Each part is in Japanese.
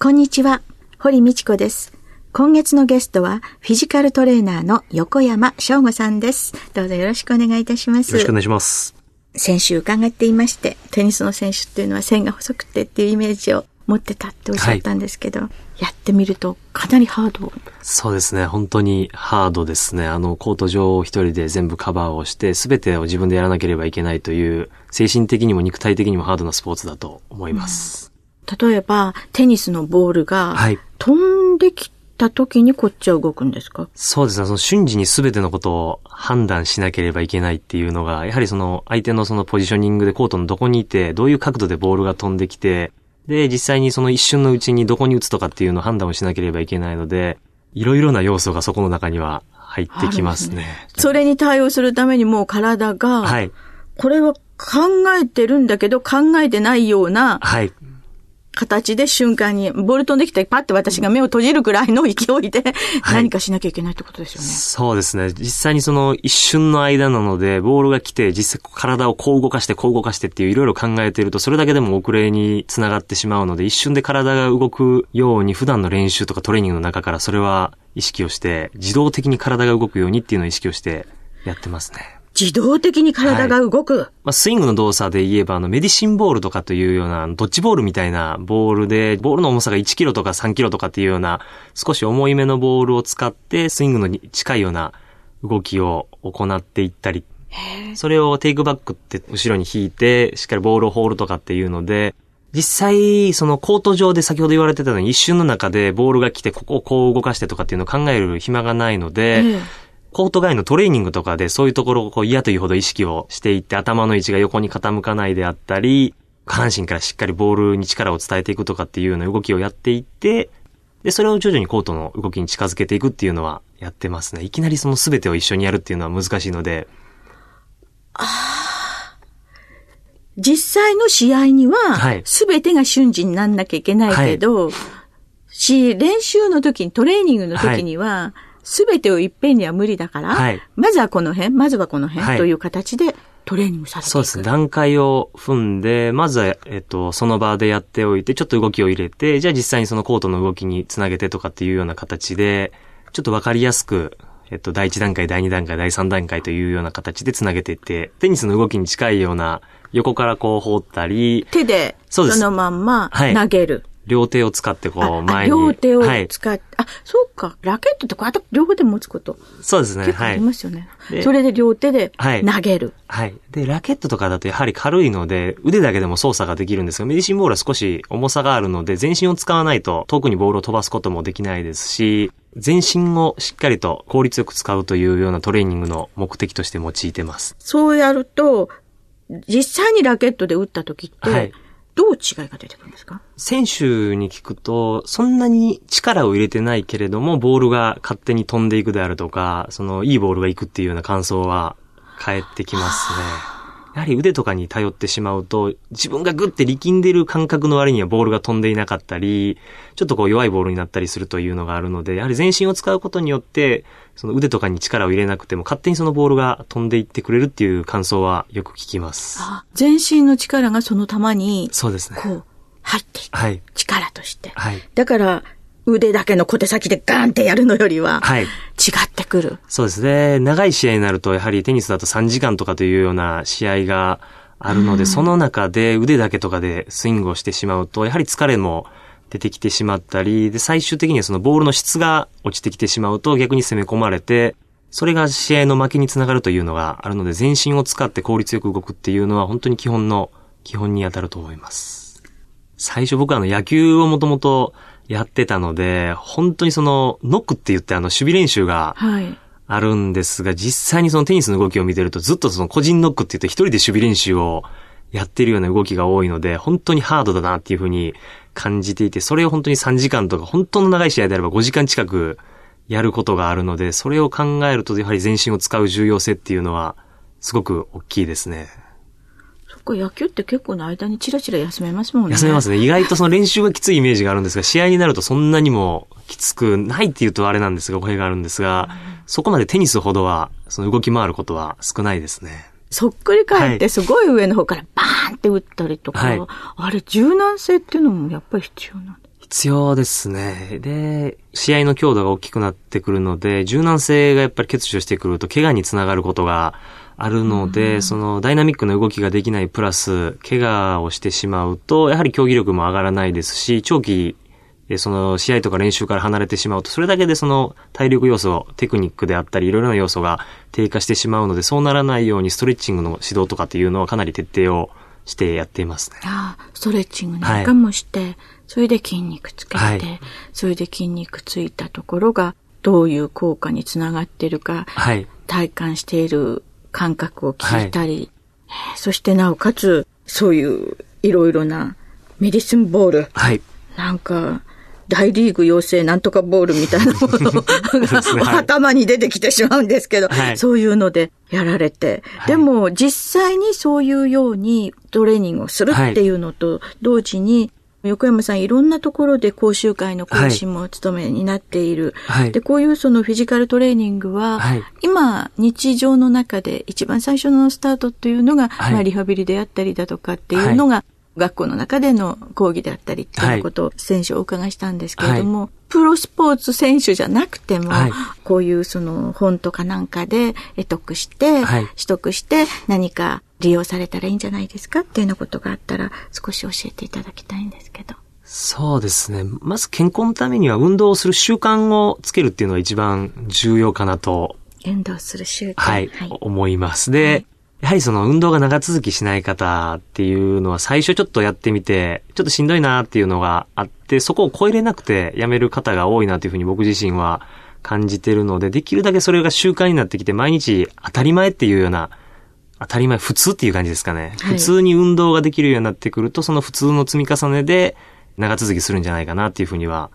こんにちは。堀道子です。今月のゲストはフィジカルトレーナーの横山翔吾さんです。どうぞよろしくお願いいたします。よろしくお願いします。先週伺っていましてテニスの選手っていうのは線が細くてっていうイメージを持ってたっておっしゃったんですけど、はい、やってみるとかなりハード。そうですね。本当にハードですね。あの、コート上を一人で全部カバーをして、すべてを自分でやらなければいけないという、精神的にも肉体的にもハードなスポーツだと思います。うん、例えば、テニスのボールが、飛んできた時にこっちは動くんですか？そうですね。その瞬時に全てのことを判断しなければいけないっていうのが、やはりその相手のそのポジショニングでコートのどこにいて、どういう角度でボールが飛んできて、で、実際にその一瞬のうちにどこに打つとかっていうのを判断をしなければいけないので、いろいろな要素がそこの中には入ってきますね。すねそれに対応するためにもう体が、はい。これは考えてるんだけど考えてないような、はい。形で瞬間に、ボール飛んできてパッて私が目を閉じるくらいの勢いで、何かしなきゃいけないってことですよね、はい、そうですね。実際にその一瞬の間なので、ボールが来て、実際体をこう動かして、こう動かしてっていういろいろ考えてると、それだけでも遅れにつながってしまうので、一瞬で体が動くように、普段の練習とかトレーニングの中からそれは意識をして、自動的に体が動くようにっていうのを意識をしてやってますね。自動的に体が動く。はい、まあ、スイングの動作で言えば、あの、メディシンボールとかというような、ドッジボールみたいなボールで、ボールの重さが1キロとか3キロとかっていうような、少し重いめのボールを使って、スイングのに近いような動きを行っていったり、それをテイクバックって後ろに引いて、しっかりボールをホールとかっていうので、実際、そのコート上で先ほど言われてたのに一瞬の中でボールが来て、ここをこう動かしてとかっていうのを考える暇がないので、コート外のトレーニングとかでそういうところをこう嫌というほど意識をしていって頭の位置が横に傾かないであったり、下半身からしっかりボールに力を伝えていくとかっていうような動きをやっていって、で、それを徐々にコートの動きに近づけていくっていうのはやってますね。いきなりその全てを一緒にやるっていうのは難しいので。ああ。実際の試合には、全てが瞬時になんなきゃいけないけど、はい、し、練習の時に、トレーニングの時には、はいすべてをいっぺんには無理だから、はい、まずはこの辺、まずはこの辺、という形でトレーニングさせてそうですね。段階を踏んで、まずは、えっと、その場でやっておいて、ちょっと動きを入れて、じゃあ実際にそのコートの動きにつなげてとかっていうような形で、ちょっとわかりやすく、えっと、第1段階、第2段階、第3段階というような形でつなげていって、テニスの動きに近いような、横からこう放ったり。手で、そのまんま投げる。はい両手を使ってこう前に。両手を使って、はい、あ、そうか。ラケットってこうやって両手持つこと。そうですね。結構ありますよね。はい、それで両手で投げる、はい。はい。で、ラケットとかだとやはり軽いので、腕だけでも操作ができるんですが、メディシンボールは少し重さがあるので、全身を使わないと遠くにボールを飛ばすこともできないですし、全身をしっかりと効率よく使うというようなトレーニングの目的として用いてます。そうやると、実際にラケットで打った時って、はいどう違いが出てくるんですか？選手に聞くと、そんなに力を入れてないけれども、ボールが勝手に飛んでいくであるとか、その、いいボールが行くっていうような感想は返ってきますね。やはり腕とかに頼ってしまうと、自分がグッて力んでる感覚の割にはボールが飛んでいなかったり、ちょっとこう弱いボールになったりするというのがあるので、やはり全身を使うことによって、その腕とかに力を入れなくても勝手にそのボールが飛んでいってくれるっていう感想はよく聞きます。全身の力がその球に、そうですね。こう、入っていく。はい。力として。はい。だから、腕だけの小手先でガーンってやるのよりは、はい。違ってくる。そうですね。長い試合になると、やはりテニスだと3時間とかというような試合があるので、うん、その中で腕だけとかでスイングをしてしまうと、やはり疲れも出てきてしまったり、で、最終的にはそのボールの質が落ちてきてしまうと逆に攻め込まれて、それが試合の負けにつながるというのがあるので、全身を使って効率よく動くっていうのは本当に基本の、基本に当たると思います。最初僕はあの野球をもともとやってたので、本当にその、ノックって言ってあの、守備練習が、あるんですが、実際にそのテニスの動きを見てると、ずっとその個人ノックって言って一人で守備練習をやってるような動きが多いので、本当にハードだなっていうふうに感じていて、それを本当に3時間とか、本当の長い試合であれば5時間近くやることがあるので、それを考えると、やはり全身を使う重要性っていうのは、すごく大きいですね。そっか、野球って結構の間にチラチラ休めますもんね。休めますね。意外とその練習がきついイメージがあるんですが、試合になるとそんなにもきつくないっていうとあれなんですが、語弊があるんですが、そこまでテニスほどは、その動き回ることは少ないですね。そっくり返ってすごい上の方からバーンって打ったりとか、はい、あれ柔軟性っていうのもやっぱり必要なんだ必要ですね。で、試合の強度が大きくなってくるので、柔軟性がやっぱり欠如してくると怪我につながることがあるので、うん、そのダイナミックな動きができないプラス、怪我をしてしまうと、やはり競技力も上がらないですし、長期その試合とか練習から離れてしまうと、それだけでその体力要素、テクニックであったり、いろいろな要素が低下してしまうので、そうならないようにストレッチングの指導とかっていうのはかなり徹底をしてやっていますね。ああ、ストレッチングなんかもして、はい、それで筋肉つけて、はい、それで筋肉ついたところがどういう効果につながってるか、はい、体感している感覚を聞いたり、はい、そしてなおかつ、そういういろいろなメディスンボール。はい。なんか、大リーグ養成なんとかボールみたいなものが、ね。頭に出てきてしまうんですけど、はい、そういうのでやられて、はい、でも実際にそういうようにトレーニングをするっていうのと同時に、横山さんいろんなところで講習会の講師もお務めになっている。はい、で、こういうそのフィジカルトレーニングは、はい、今日常の中で一番最初のスタートというのが、はい、まあリハビリであったりだとかっていうのが、学校の中での講義であったりっていうことを選手をお伺いしたんですけれども、はい、プロスポーツ選手じゃなくても、はい、こういうその本とかなんかで得得して、はい、取得して何か利用されたらいいんじゃないですか？っていうようなことがあったら少し教えていただきたいんですけど。そうですね。まず健康のためには運動をする習慣をつけるっていうのが一番重要かなと。運動する習慣。はい。はい、思います。で、やはりその運動が長続きしない方っていうのは最初ちょっとやってみて、ちょっとしんどいなっていうのがあって、そこを超えれなくてやめる方が多いなというふうに僕自身は感じてるので、できるだけそれが習慣になってきて毎日当たり前っていうような、当たり前、普通っていう感じですかね。はい、普通に運動ができるようになってくると、その普通の積み重ねで長続きするんじゃないかなっていうふうには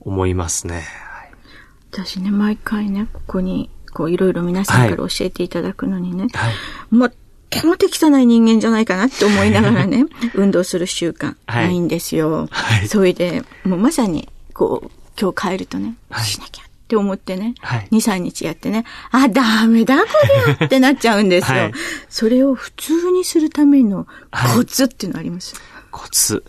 思いますね。私ね、毎回ね、ここにこういろいろ皆さんから教えていただくのにね、はい、もう、とも適さない人間じゃないかなって思いながらね、運動する習慣ないんですよ。はい、それで、もうまさに、こう、今日帰るとね、はい、しなきゃって思ってね、はい、2、3日やってね、あ、ダメだこりゃってなっちゃうんですよ。はい、それを普通にするためのコツっていうのあります、コツ。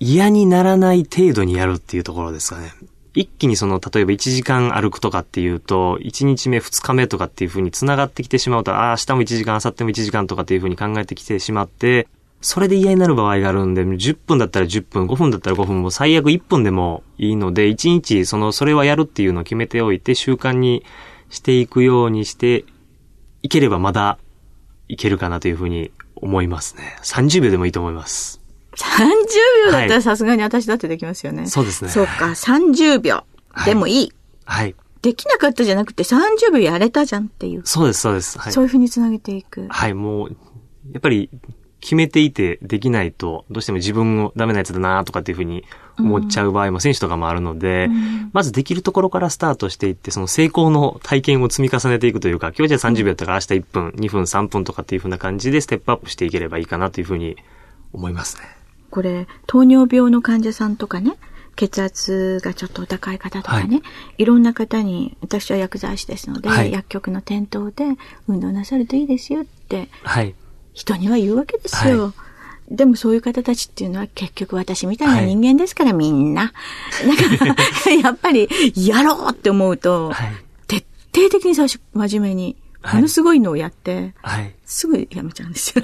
嫌にならない程度にやるっていうところですかね。一気にその、例えば1時間歩くとかっていうと、1日目、2日目とかっていう風に繋がってきてしまうと、ああ、明日も1時間、明後日も1時間とかっていう風に考えてきてしまって、それで嫌になる場合があるんで、10分だったら10分、5分だったら5分も最悪1分でもいいので、1日、その、それはやるっていうのを決めておいて、習慣にしていくようにしていければまだいけるかなという風に思いますね。30秒でもいいと思います。30秒だったらさすがに私だってできますよね。そうですね。そうか、30秒。でもいい。はい。できなかったじゃなくて30秒やれたじゃんっていう。そうです、そうです。はい、そういうふうにつなげていく。はい、もう、やっぱり、決めていてできないと、どうしても自分をダメなやつだなとかっていうふうに思っちゃう場合も選手とかもあるので、うん、まずできるところからスタートしていって、その成功の体験を積み重ねていくというか、今日じゃ30秒だったから明日1分、2分、3分とかっていうふうな感じでステップアップしていければいいかなというふうに思いますね。これ、糖尿病の患者さんとかね、血圧がちょっとお高い方とかね、はい、いろんな方に、私は薬剤師ですので、はい、薬局の店頭で運動なさるといいですよって、はい、人には言うわけですよ。はい、でもそういう方たちっていうのは結局私みたいな人間ですから、みんな。だから やっぱりやろうって思うと、徹底的に最初真面目に、ものすごいのをやって、すぐやめちゃうんですよ。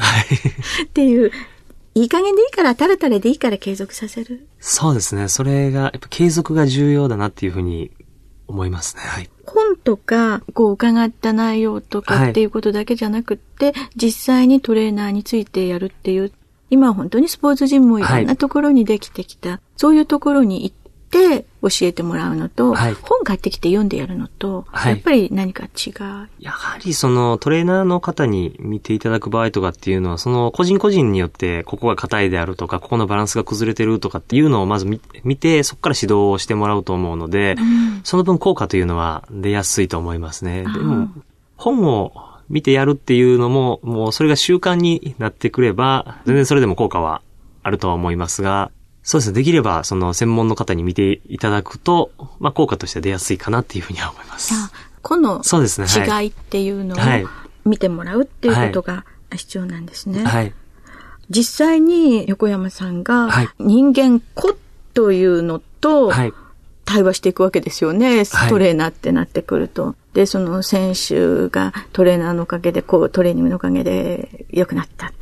っていういい加減でいいから、タラタラでいいから継続させる。そうですね。それが、やっぱ継続が重要だなっていうふうに思いますね。はい。本とか、こう伺った内容とかっていうことだけじゃなくって、はい、実際にトレーナーについてやるっていう、今は本当にスポーツジムもいろんなところにできてきた、はい、そういうところに行って教えてもらうのと、はい、本買ってきて読んでやるのと、はい、やっぱり何か違う。やはりそのトレーナーの方に見ていただく場合とかっていうのは、その個人個人によってここが硬いであるとか、ここのバランスが崩れてるとかっていうのをまず見て、そこから指導をしてもらうと思うので、うん、その分効果というのは出やすいと思いますね。でも、本を見てやるっていうのも、もうそれが習慣になってくれば、全然それでも効果はあるとは思いますが、そうですね。できれば、その専門の方に見ていただくと、まあ、効果として出やすいかなっていうふうには思います。この違いっていうのを見てもらうっていうことが必要なんですね。はい。実際に横山さんが人間子というのと対話していくわけですよね。トレーナーってなってくると。で、その選手がトレーナーのおかげで、こう、トレーニングのおかげで良くなったっ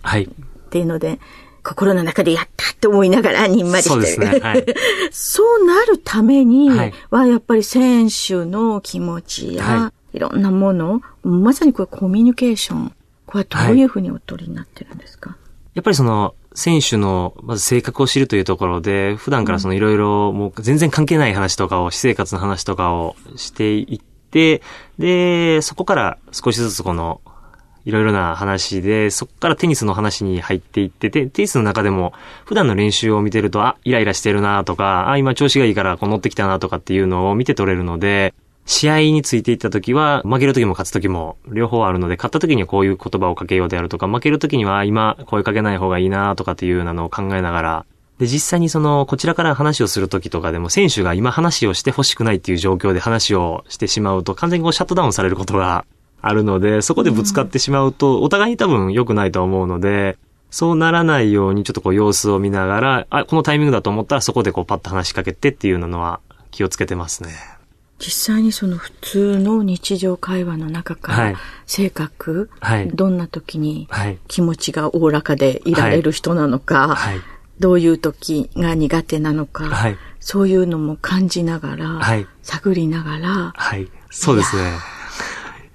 ていうので、心の中でやったって思いながらにんまりしてる。そうですね。はい、そうなるためには、やっぱり選手の気持ちや、はい、いろんなもの、まさにこれコミュニケーション。これはどういうふうにお取りになってるんですか、はい、やっぱりその、選手の、まず性格を知るというところで、普段からそのいろいろ、もう全然関係ない話とかを、私生活の話とかをしていって、で、そこから少しずつこの、いろいろな話で、そこからテニスの話に入っていってて、テニスの中でも普段の練習を見てると、あ、イライラしてるなとか、あ、今調子がいいからこう乗ってきたなとかっていうのを見て取れるので、試合についていった時は、負ける時も勝つ時も両方あるので、勝った時にはこういう言葉をかけようであるとか、負ける時には今声かけない方がいいなとかっていうようなのを考えながら、で、実際にその、こちらから話をするときとかでも、選手が今話をしてほしくないっていう状況で話をしてしまうと、完全にこうシャットダウンされることがあるので、そこでぶつかってしまうと、お互いに多分良くないと思うので、そうならないようにちょっとこう様子を見ながら、あ、このタイミングだと思ったらそこでこうパッと話しかけてっていうのは気をつけてますね。実際にその普通の日常会話の中から、性格、はい、どんな時に気持ちがおおらかでいられる人なのか、はい、どういう時が苦手なのか、はい、そういうのも感じながら、探りながら、はい、そうですね。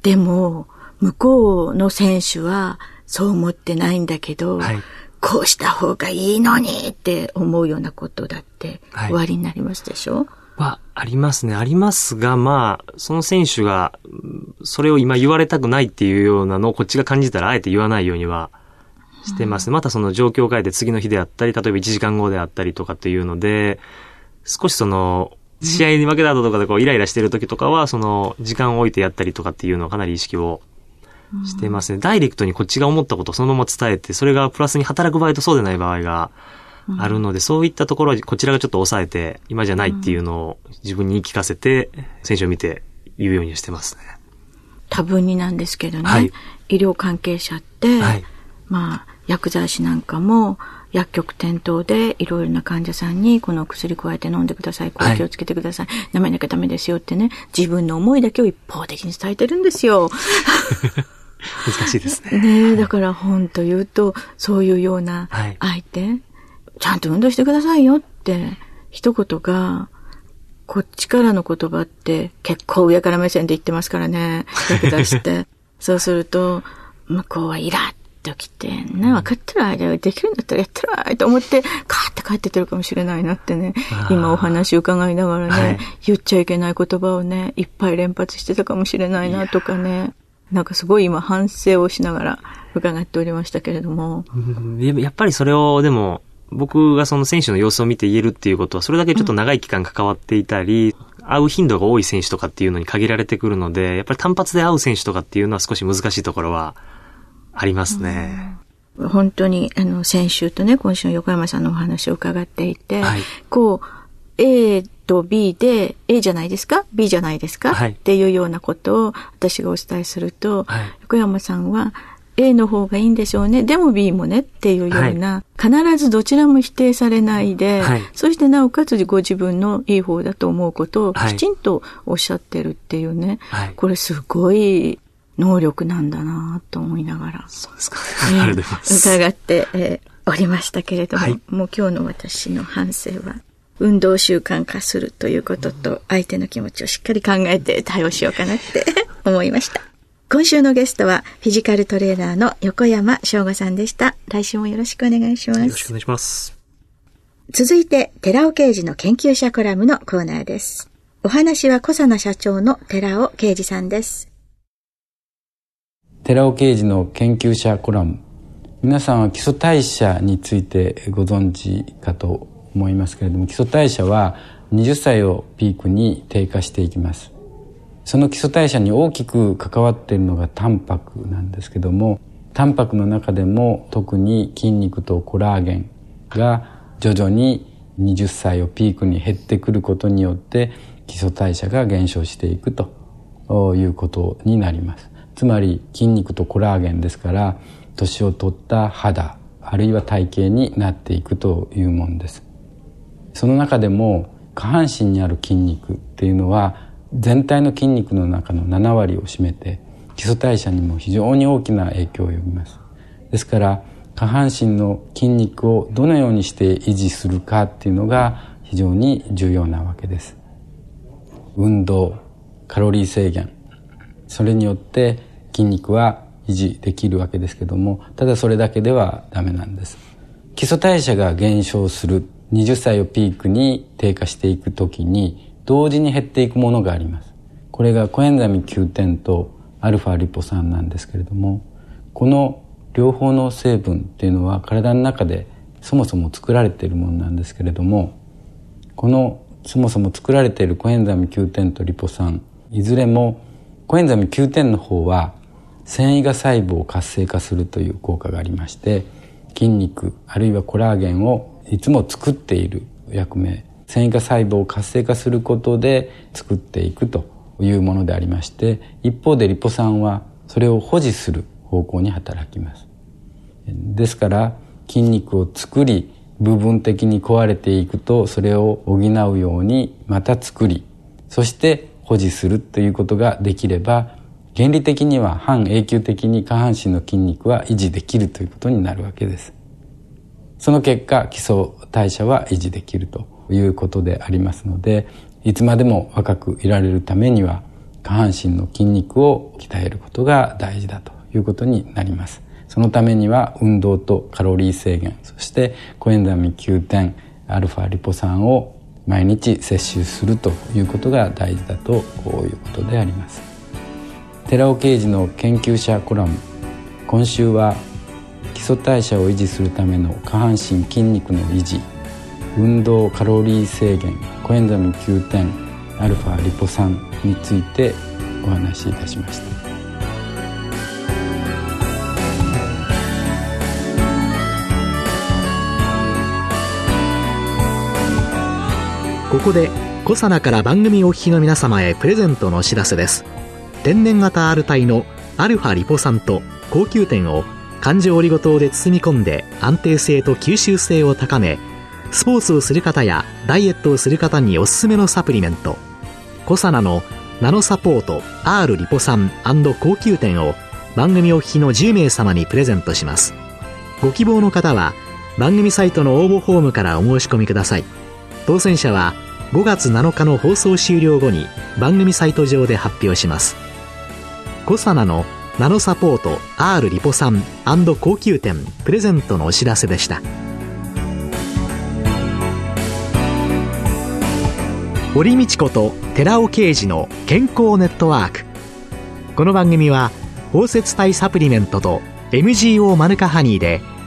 でも、向こうの選手はそう思ってないんだけど、はい、こうした方がいいのにって思うようなことだって終わりになりますでしょ、は、ありますね。ありますが、まあ、その選手が、それを今言われたくないっていうようなのをこっちが感じたら、あえて言わないようにはしてますね。うん、またその状況を変えて次の日であったり、例えば1時間後であったりとかっていうので、少しその、試合に負けた後とかでこうイライラしてる時とかは、その、時間を置いてやったりとかっていうのをかなり意識をしてますね。ダイレクトにこっちが思ったことをそのまま伝えて、それがプラスに働く場合とそうでない場合があるので、そういったところはこちらがちょっと抑えて、今じゃないっていうのを自分に言い聞かせて、選手を見て言うようにしてますね。多分になんですけどね、はい、医療関係者って、はい、まあ、薬剤師なんかも、薬局店頭でいろいろな患者さんにこの薬加えて飲んでください。こう気をつけてください。はい、舐めなきゃダメですよってね、自分の思いだけを一方的に伝えてるんですよ。難しいですね。ねだから本当言うと、そういうような相手、はい、ちゃんと運動してくださいよって、一言が、こっちからの言葉って結構上から目線で言ってますからね。役出して。そうすると、向こうはイラッときて、な、分かったら、じゃできるんだったらやったら、と思って、カーって帰っててるかもしれないなってね、今お話伺いながらね、はい、言っちゃいけない言葉をね、いっぱい連発してたかもしれないなとかね、なんかすごい今反省をしながら伺っておりましたけれども。やっぱりそれを、でも、僕がその選手の様子を見て言えるっていうことは、それだけちょっと長い期間関わっていたり、うん会う頻度が多い選手とかっていうのに限られてくるので、やっぱり単発で会う選手とかっていうのは少し難しいところはありますね。本当に、あの、先週とね、今週の横山さんのお話を伺っていて、はい、こう、A と B で、A じゃないですか ?B じゃないですか、はい、っていうようなことを私がお伝えすると、はい、横山さんは、A の方がいいんでしょうね。でも B もねっていうような、必ずどちらも否定されないで、そしてなおかつご自分のいい方だと思うことをきちんとおっしゃってるっていうね、これすごい能力なんだなと思いながら。そうですか、ね。ありがとうございます。伺って、えー、おりましたけれども、はい、もう今日の私の反省は、運動習慣化するということと、相手の気持ちをしっかり考えて対応しようかなって 思いました。今週のゲストは、フィジカルトレーナーの横山翔吾さんでした。来週もよろしくお願いします。よろしくお願いします。続いて、寺尾刑事の研究者コラムのコーナーです。お話は小佐奈社長の寺尾刑事さんです。寺尾刑事の研究者コラム。皆さんは基礎代謝についてご存知かと思いますけれども、基礎代謝は20歳をピークに低下していきます。その基礎代謝に大きく関わっているのがタンパクなんですけども、タンパクの中でも特に筋肉とコラーゲンが徐々に20歳をピークに減ってくることによって基礎代謝が減少していくということになりますつまり筋肉とコラーゲンですから年を取った肌あるいは体型になっていくというものです。その中でも下半身にある筋肉っていうのは全体の筋肉の中の7割を占めて基礎代謝にも非常に大きな影響を及びます。ですから下半身の筋肉をどのようにして維持するかっていうのが非常に重要なわけです。運動カロリー制限。それによって筋肉は維持できるわけですけどもただそれだけではダメなんです。基礎代謝が減少する20歳をピークに低下していくときに同時に減っていくものがあります。これがコエンザミ Q10 とアルファリポ酸なんですけれどもこの両方の成分っていうのは体の中でそもそも作られているものなんですけれどもこのそもそも作られているコエンザミ Q10 とリポ酸いずれもコエンザミ Q10 の方は繊維が細胞を活性化するという効果がありまして筋肉あるいはコラーゲンをいつも作っている役目繊維化細胞を活性化することで作っていくというものでありまして一方でリポ酸はそれを保持する方向に働きます。ですから筋肉を作り部分的に壊れていくとそれを補うようにまた作りそして保持するということができれば原理的には半永久的に下半身の筋肉は維持できるということになるわけです。その結果基礎代謝は維持できるということでありますのでいつまでも若くいられるためには下半身の筋肉を鍛えることが大事だということになります。そのためには運動とカロリー制限そしてコエンザミ Q10 アルファリポ酸を毎日摂取するということが大事だということであります。寺尾啓二の研究者コラム。今週は基礎代謝を維持するための下半身筋肉の維持。運動カロリー制限。コエンザミ Q10 アルファリポ酸についてお話しいたしました。ここでコサナから番組お聞きの皆様へプレゼントのお知らせです。天然型 R 体のアルファリポ酸と高級店を環状オリゴ糖で包み込んで安定性と吸収性を高めスポーツをする方やダイエットをする方におすすめのサプリメント。コサナのナノサポート R リポ酸高級店を番組お聞きの10名様にプレゼントします。ご希望の方は番組サイトの応募フォームからお申し込みください。当選者は5月7日の放送終了後に番組サイト上で発表します。コサナのナノサポート R リポ酸高級店プレゼントのお知らせでした。堀道子と寺尾啓二の健康ネットワーク。この番組は包摂体サプリメントと MGO マヌカハニーで